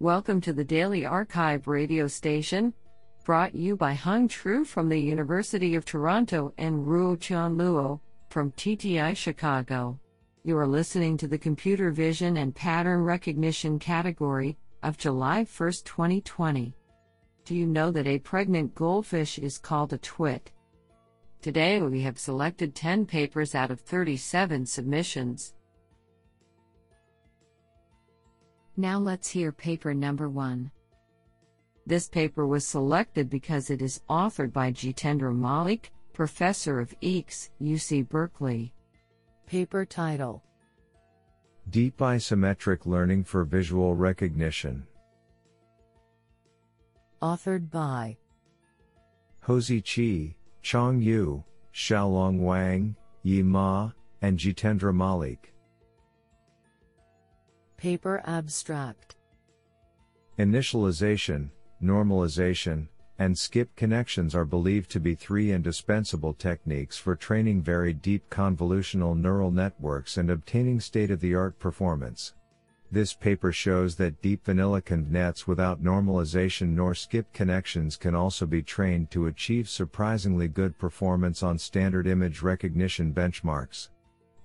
Welcome to the Daily Archive radio station, brought you by Hung Tru from the University of Toronto and Ruotian Luo from TTI Chicago. You are listening to the Computer Vision and Pattern Recognition category of July 1, 2020. Do you know that a pregnant goldfish is called a twit? Today we have selected 10 papers out of 37 submissions. Now let's hear paper number 1. This paper was selected because it is authored by Jitendra Malik, professor of EECS, UC Berkeley. Paper title Deep Isometric Learning for Visual Recognition. Authored by Haozhi Qi, Chong You, Xiaolong Wang, Yi Ma, and Jitendra Malik. Paper Abstract Initialization, normalization, and skip connections are believed to be three indispensable techniques for training very deep convolutional neural networks and obtaining state of the art performance. This paper shows that deep vanilla convnets without normalization nor skip connections can also be trained to achieve surprisingly good performance on standard image recognition benchmarks.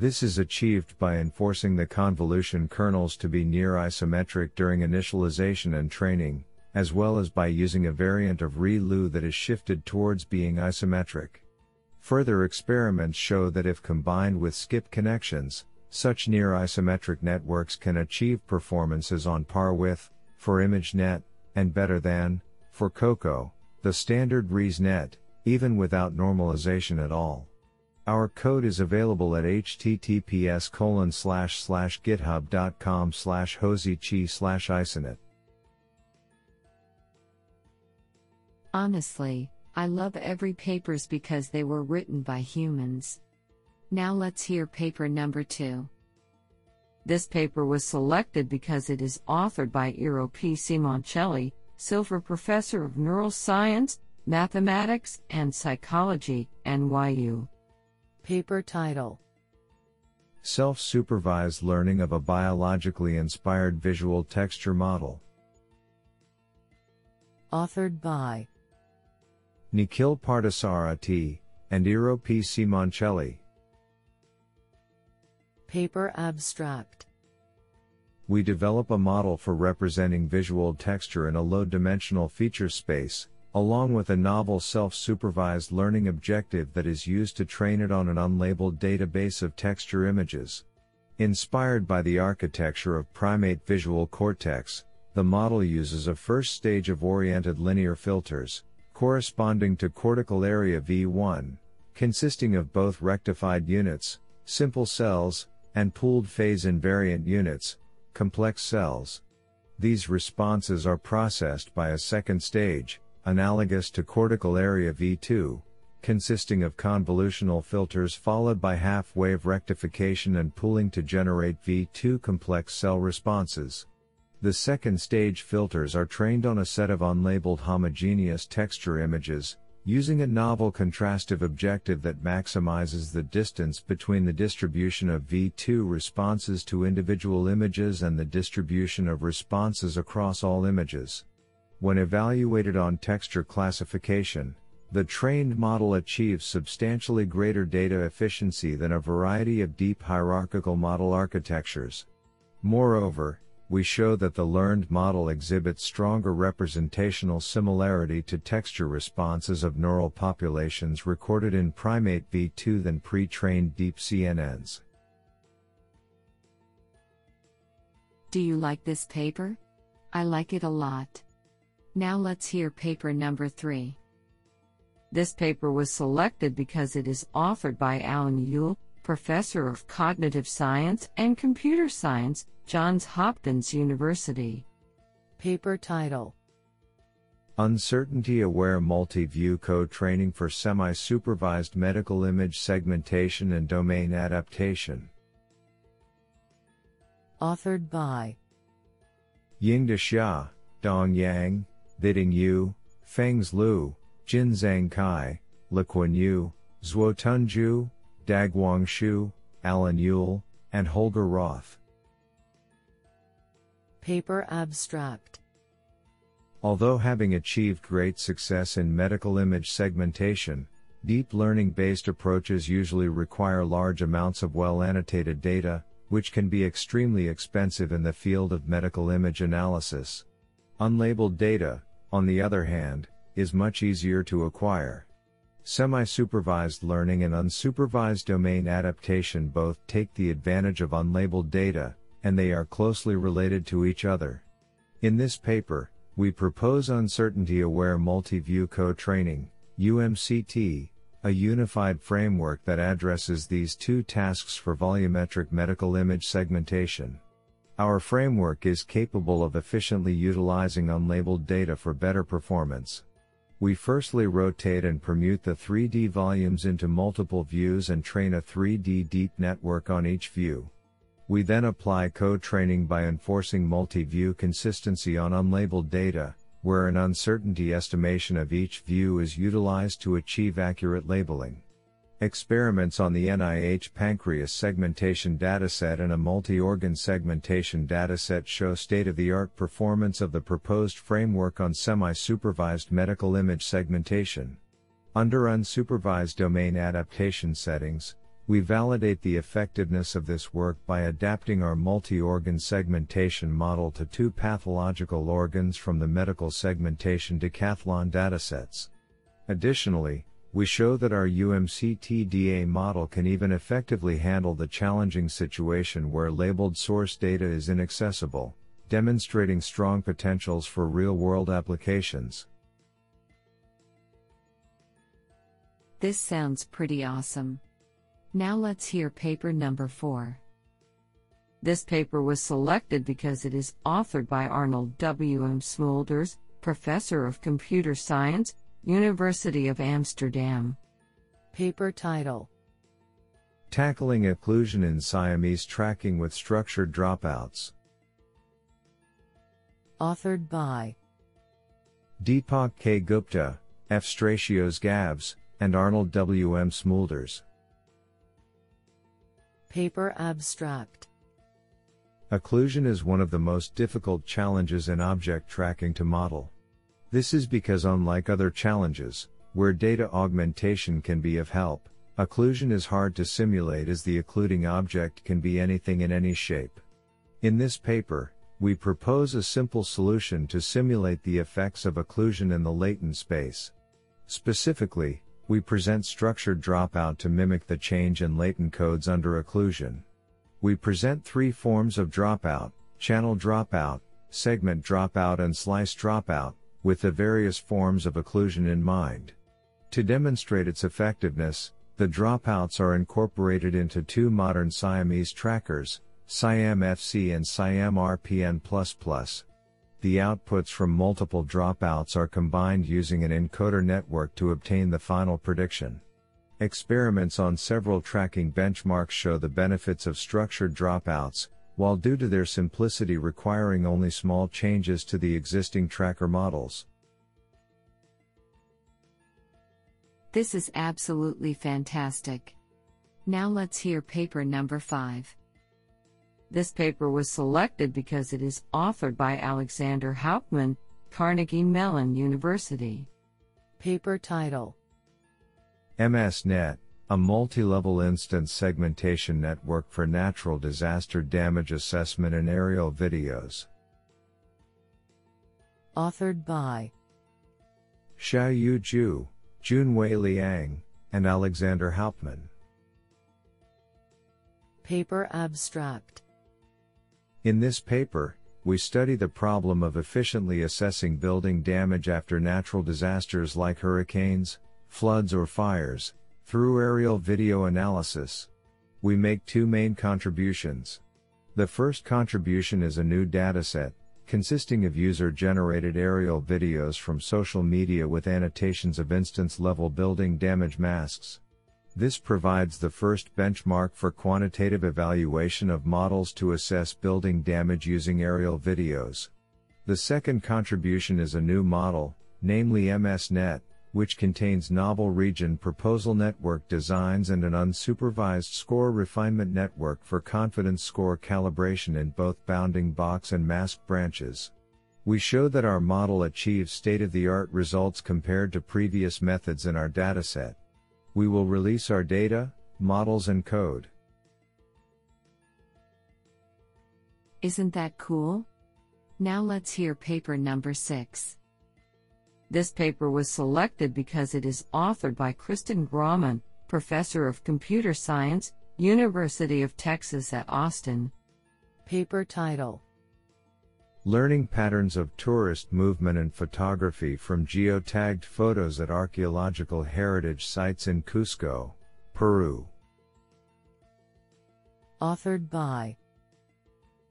This is achieved by enforcing the convolution kernels to be near isometric during initialization and training, as well as by using a variant of ReLU that is shifted towards being isometric. Further experiments show that if combined with skip connections, such near isometric networks can achieve performances on par with, for ImageNet, and better than, for COCO, the standard ResNet, even without normalization at all. Our code is available at https colon slash slash github.com slash haozhiqi slash isonet. Honestly, I love every papers because they were written by humans. Now let's hear paper number 2. This paper was selected because it is authored by Eero P. Simoncelli, Silver Professor of Neuroscience, Mathematics, and Psychology, NYU. Paper title Self supervised learning of a biologically inspired visual texture model. Authored by Nikhil Parthasarathy and Eero P. Simoncelli. Paper Abstract We develop a model for representing visual texture in a low dimensional feature space, along with a novel self-supervised learning objective that is used to train it on an unlabeled database of texture images. Inspired by the architecture of primate visual cortex, the model uses a first stage of oriented linear filters, corresponding to cortical area V1, consisting of both rectified units, simple cells, and pooled phase invariant units, complex cells. These responses are processed by a second stage, analogous to cortical area V2, consisting of convolutional filters followed by half wave rectification and pooling to generate V2 complex cell responses. The second stage filters are trained on a set of unlabeled homogeneous texture images, using a novel contrastive objective that maximizes the distance between the distribution of V2 responses to individual images and the distribution of responses across all images. When evaluated on texture classification, the trained model achieves substantially greater data efficiency than a variety of deep hierarchical model architectures. Moreover, we show that the learned model exhibits stronger representational similarity to texture responses of neural populations recorded in primate V2 than pre-trained deep CNNs. Do you like this paper? I like it a lot. Now let's hear paper number 3. This paper was selected because it is authored by Alan Yuille, Professor of Cognitive Science and Computer Science, Johns Hopkins University. Paper title Uncertainty Aware Multi View Co-Training for Semi Supervised Medical Image Segmentation and Domain Adaptation. Authored by Yingda Xia, Dong Yang, Zhiding Yu, Fengze Liu, Jinzheng Cai, Lequan Yu, Zhuotun Zhu, Daguang Xu, Alan Yuille, and Holger Roth. Paper Abstract Although having achieved great success in medical image segmentation, deep learning based approaches usually require large amounts of well annotated data, which can be extremely expensive in the field of medical image analysis. Unlabeled data, on the other hand, is much easier to acquire. Semi-supervised learning and unsupervised domain adaptation both take the advantage of unlabeled data, and they are closely related to each other. In this paper, we propose uncertainty-aware multi-view co-training, UMCT, a unified framework that addresses these two tasks for volumetric medical image segmentation. Our framework is capable of efficiently utilizing unlabeled data for better performance. We firstly rotate and permute the 3D volumes into multiple views and train a 3D deep network on each view. We then apply co-training by enforcing multi-view consistency on unlabeled data, where an uncertainty estimation of each view is utilized to achieve accurate labeling. Experiments on the NIH pancreas segmentation dataset and a multi-organ segmentation dataset show state-of-the-art performance of the proposed framework on semi-supervised medical image segmentation. Under unsupervised domain adaptation settings, we validate the effectiveness of this work by adapting our multi-organ segmentation model to two pathological organs from the medical segmentation decathlon datasets. Additionally, we show that our UMCTDA model can even effectively handle the challenging situation where labeled source data is inaccessible, demonstrating strong potentials for real world applications. This sounds pretty awesome. Now let's hear paper number 4. This paper was selected because it is authored by Arnold W. M. Smeulders, Professor of Computer Science University of Amsterdam. Paper title Tackling Occlusion in Siamese Tracking with Structured Dropouts. Authored by Deepak K. Gupta, Efstratios Gavves, and Arnold W. M. Smeulders. Paper abstract Occlusion is one of the most difficult challenges in object tracking to model. This is because unlike other challenges, where data augmentation can be of help, occlusion is hard to simulate as the occluding object can be anything in any shape. In this paper, we propose a simple solution to simulate the effects of occlusion in the latent space. Specifically, we present structured dropout to mimic the change in latent codes under occlusion. We present three forms of dropout, channel dropout, segment dropout and slice dropout, with the various forms of occlusion in mind. To demonstrate its effectiveness, the dropouts are incorporated into two modern Siamese trackers, SiamFC and SiamRPN++. The outputs from multiple dropouts are combined using an encoder network to obtain the final prediction. Experiments on several tracking benchmarks show the benefits of structured dropouts, while due to their simplicity requiring only small changes to the existing tracker models. This is absolutely fantastic. Now let's hear paper number 5. This paper was selected because it is authored by Alexander Hauptmann, Carnegie Mellon University. Paper title MSNet a multi-level instance segmentation network for natural disaster damage assessment and aerial videos. Authored by Xiaoyu Zhu, Junwei Liang, and Alexander Hauptmann. Paper abstract In this paper, we study the problem of efficiently assessing building damage after natural disasters like hurricanes, floods or fires, through aerial video analysis, we make two main contributions. The first contribution is a new dataset, consisting of user generated aerial videos from social media with annotations of instance level building damage masks. This provides the first benchmark for quantitative evaluation of models to assess building damage using aerial videos. The second contribution is a new model, namely MSNet, which contains novel region proposal network designs and an unsupervised score refinement network for confidence score calibration in both bounding box and mask branches. We show that our model achieves state of the art results compared to previous methods in our dataset. We will release our data, models, and code. Isn't that cool? Now let's hear paper number 6. This paper was selected because it is authored by Kristen Grauman, Professor of Computer Science, University of Texas at Austin. Paper title Learning patterns of tourist movement and photography from geotagged photos at archaeological heritage sites in Cusco, Peru. Authored by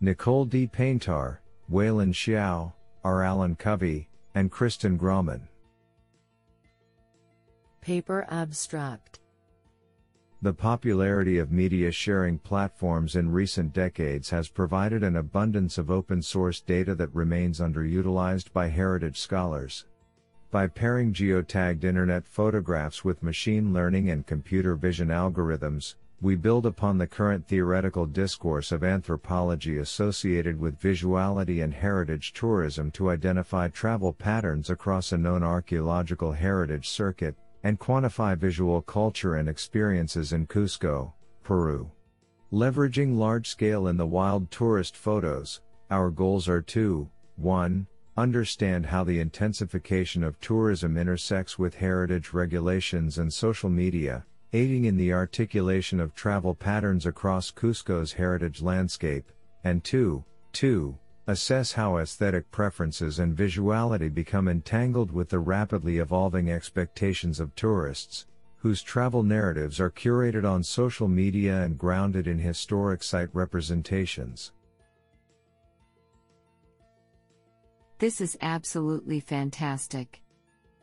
Nicole D. Payntar, Wei-Lin Hsiao, R. Alan Covey, and Kristen Grauman. Paper abstract The popularity of media sharing platforms in recent decades has provided an abundance of open source data that remains underutilized by heritage scholars. By pairing geotagged internet photographs with machine learning and computer vision algorithms, we build upon the current theoretical discourse of anthropology associated with visuality and heritage tourism to identify travel patterns across a known archaeological heritage circuit, and quantify visual culture and experiences in Cusco, Peru. Leveraging large scale in the wild tourist photos, our goals are to 1. Understand how the intensification of tourism intersects with heritage regulations and social media, aiding in the articulation of travel patterns across Cusco's heritage landscape, and 2. 2. Assess how aesthetic preferences and visuality become entangled with the rapidly evolving expectations of tourists, whose travel narratives are curated on social media and grounded in historic site representations. This is absolutely fantastic.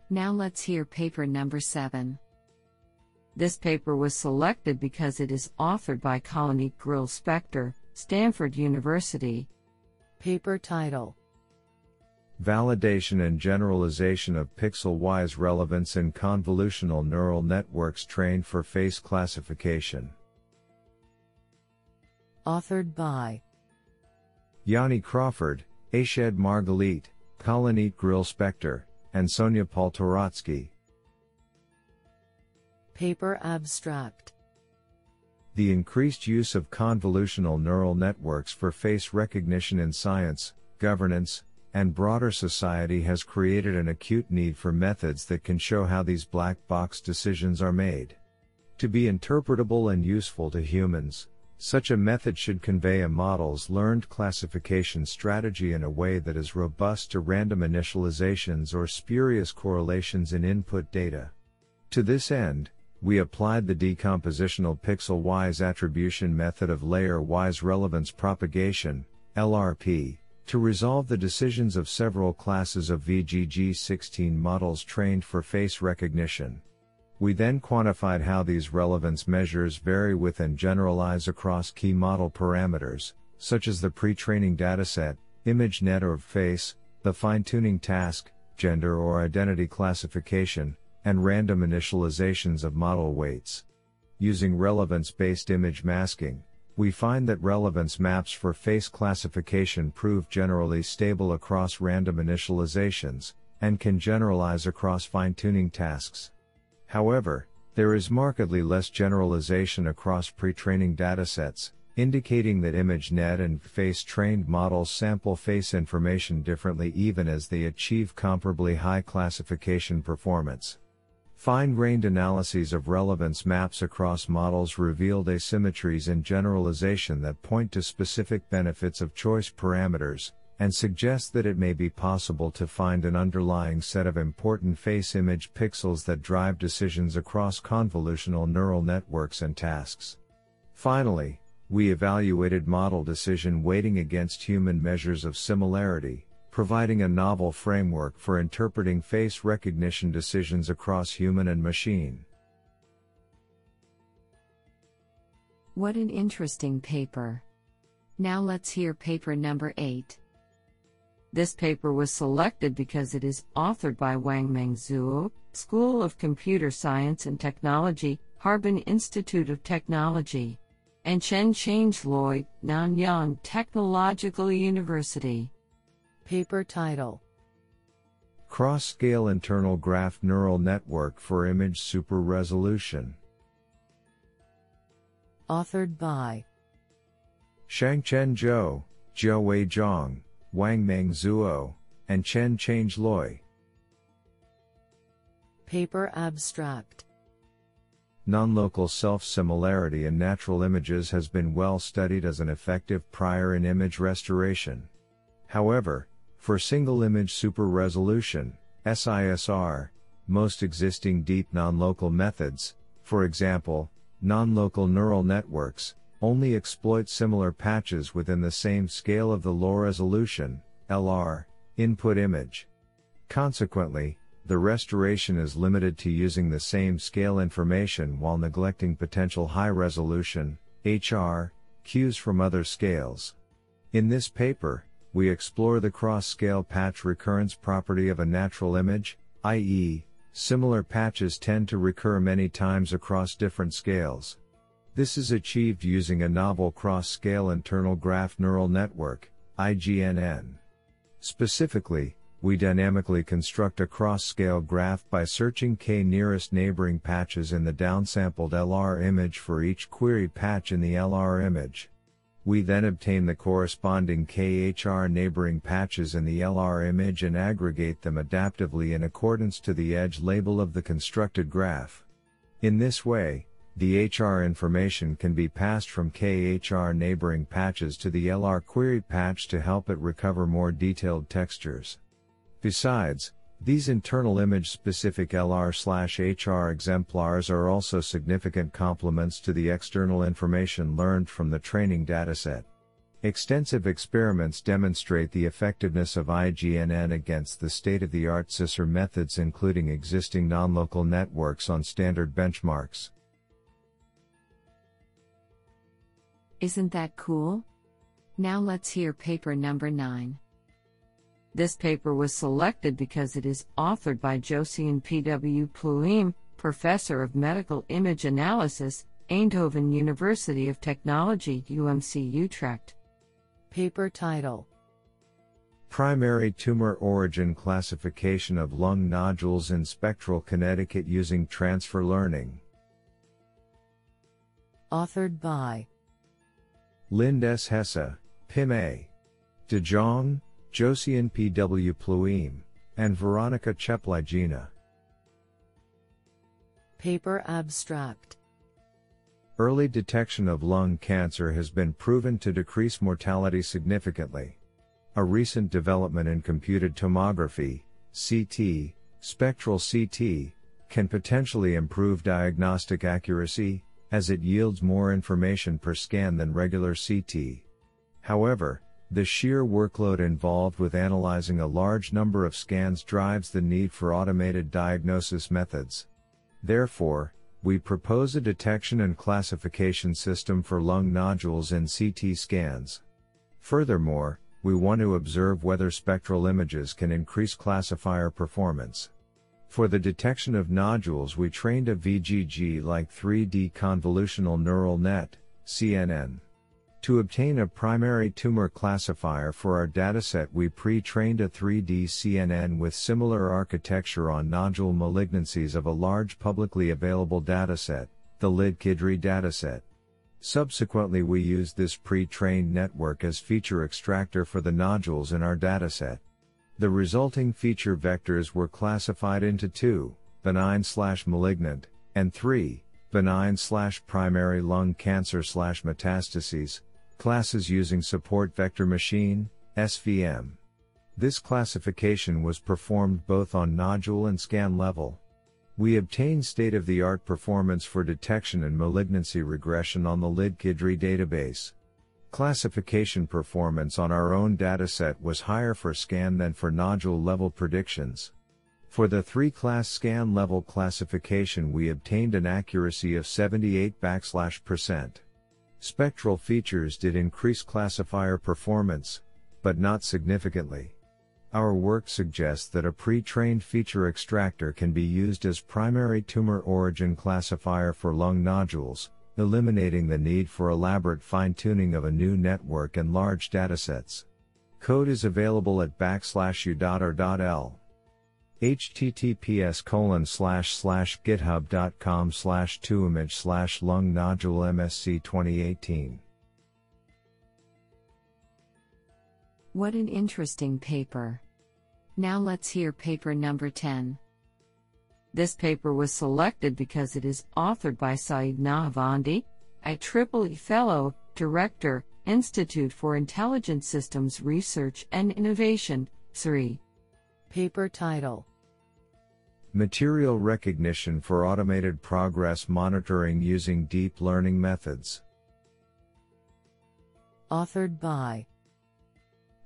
Now let's hear paper number 7. This paper was selected because it is authored by Kalanit Grill-Spector, Stanford University. Paper title Validation and generalization of pixel wise relevance in convolutional neural networks trained for face classification. Authored by Yanni Crawford, Eshed Margalit, Kalanit Grill-Spector, and Sonia Poltoratski. Paper abstract The increased use of convolutional neural networks for face recognition in science, governance, and broader society has created an acute need for methods that can show how these black box decisions are made. To be interpretable and useful to humans, such a method should convey a model's learned classification strategy in a way that is robust to random initializations or spurious correlations in input data. To this end, we applied the decompositional pixel-wise attribution method of layer-wise relevance propagation, LRP, to resolve the decisions of several classes of VGG16 models trained for face recognition. We then quantified how these relevance measures vary with and generalize across key model parameters, such as the pre-training dataset, ImageNet or face, the fine-tuning task, gender or identity classification, and random initializations of model weights. Using relevance based image masking, we find that relevance maps for face classification prove generally stable across random initializations, and can generalize across fine tuning tasks. However, there is markedly less generalization across pre training datasets, indicating that ImageNet and face trained models sample face information differently even as they achieve comparably high classification performance. Fine-grained analyses of relevance maps across models revealed asymmetries in generalization that point to specific benefits of choice parameters, and suggest that it may be possible to find an underlying set of important face image pixels that drive decisions across convolutional neural networks and tasks. Finally, we evaluated model decision weighting against human measures of similarity, providing a novel framework for interpreting face recognition decisions across human and machine. What an interesting paper. Now let's hear paper number 8. This paper was selected because it is authored by Wangmeng Zuo, School of Computer Science and Technology, Harbin Institute of Technology, and Chen Change Loy, Nanyang Technological University. Paper title Cross Scale Internal Graph Neural Network for Image Super Resolution. Authored by Shangchen Zhou, Jiawei Zhang, Wangmeng Zuo, and Chen Change Loy. Paper abstract Non-local self-similarity in natural images has been well studied as an effective prior in image restoration. However, for single image super resolution, SISR, most existing deep non-local methods, for example, non-local neural networks, only exploit similar patches within the same scale of the low resolution, LR, input image. Consequently, the restoration is limited to using the same scale information while neglecting potential high resolution, HR, cues from other scales. In this paper, we explore the cross-scale patch recurrence property of a natural image, i.e., similar patches tend to recur many times across different scales. This is achieved using a novel cross-scale internal graph neural network, IGNN. Specifically, we dynamically construct a cross-scale graph by searching k nearest neighboring patches in the downsampled LR image for each queried patch in the LR image. We then obtain the corresponding KHR neighboring patches in the LR image and aggregate them adaptively in accordance to the edge label of the constructed graph. In this way, the HR information can be passed from KHR neighboring patches to the LR query patch to help it recover more detailed textures. Besides, these internal image specific LR/HR exemplars are also significant complements to the external information learned from the training dataset. Extensive experiments demonstrate the effectiveness of IGNN against the state of the art SISR methods, including existing non local networks on standard benchmarks. Isn't that cool? Now let's hear paper number 9. This paper was selected because it is authored by Josiane P.W. Pluim, Professor of Medical Image Analysis, Eindhoven University of Technology, UMC Utrecht. Paper title Primary tumor origin classification of lung nodules in spectral Connecticut using transfer learning. Authored by Linde S. Hesse, Pim A. De Jong, Josiane P. W. Pluim, and Veronika Cheplygina. Paper abstract Early detection of lung cancer has been proven to decrease mortality significantly. A recent development in computed tomography, CT, spectral CT, can potentially improve diagnostic accuracy, as it yields more information per scan than regular CT. However, the sheer workload involved with analyzing a large number of scans drives the need for automated diagnosis methods. Therefore, we propose a detection and classification system for lung nodules in CT scans. Furthermore, we want to observe whether spectral images can increase classifier performance. For the detection of nodules, we trained a VGG like 3D convolutional neural net, CNN. To obtain a primary tumor classifier for our dataset, we pre trained a 3D CNN with similar architecture on nodule malignancies of a large publicly available dataset, the LIDC-IDRI dataset. Subsequently, we used this pre trained network as feature extractor for the nodules in our dataset. The resulting feature vectors were classified into two benign slash malignant, and three benign slash primary lung cancer slash metastases, classes using support vector machine, SVM. This classification was performed both on nodule and scan level. We obtained state of the art performance for detection and malignancy regression on the LIDC-IDRI database. Classification performance on our own dataset was higher for scan than for nodule level predictions. For the three class scan level classification, we obtained an accuracy of 78 backslash percent. Spectral features did increase classifier performance, but not significantly. Our work suggests that a pre-trained feature extractor can be used as primary tumor origin classifier for lung nodules, eliminating the need for elaborate fine-tuning of a new network and large datasets. Code is available at backslash u.or.l. https colon slash slash github.com slash tueimage slash lung nodule msc 2018 What an interesting paper. Now let's hear paper number 10. This paper was selected because it is authored by Saeed Nahavandi, a Triple E Fellow, Director, Institute for Intelligent Systems Research and Innovation, 3. Paper title Material Recognition for Automated Progress Monitoring Using Deep Learning Methods. Authored by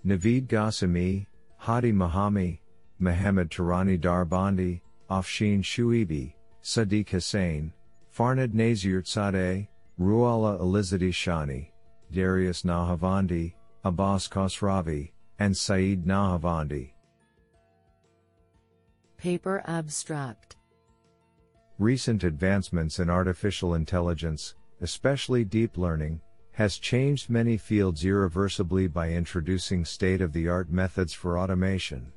Naveed Ghassemi, Hadi Mahami, Mohammed Tarani Darbandi, Afshin Shoeibi, Sadiq Hussain, Farnad Nasirzadeh, Ruhollah Elizadi Shani, Darius Nahavandi, Abbas Khosravi, and Saeed Nahavandi. Paper abstract Recent advancements in artificial intelligence, especially deep learning, has changed many fields irreversibly by introducing state of the art methods for automation.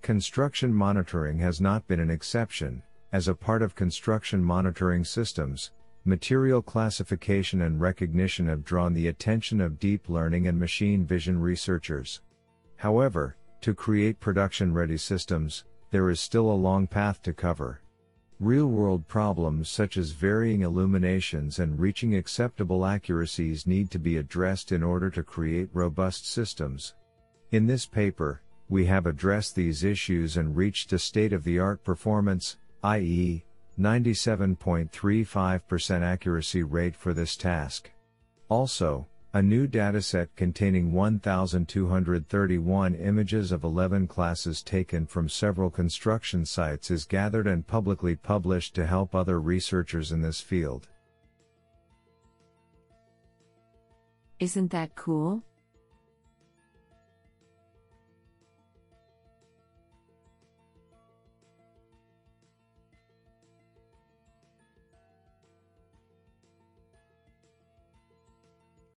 Construction monitoring has not been an exception, as a part of construction monitoring systems, material classification and recognition have drawn the attention of deep learning and machine vision researchers. However, to create production ready systems, there is still a long path to cover. Real world problems such as varying illuminations and reaching acceptable accuracies need to be addressed in order to create robust systems. In this paper, we have addressed these issues and reached a state of the art performance, i.e., 97.35% accuracy rate for this task. Also, a new dataset containing 1,231 images of 11 classes taken from several construction sites is gathered and publicly published to help other researchers in this field. Isn't that cool?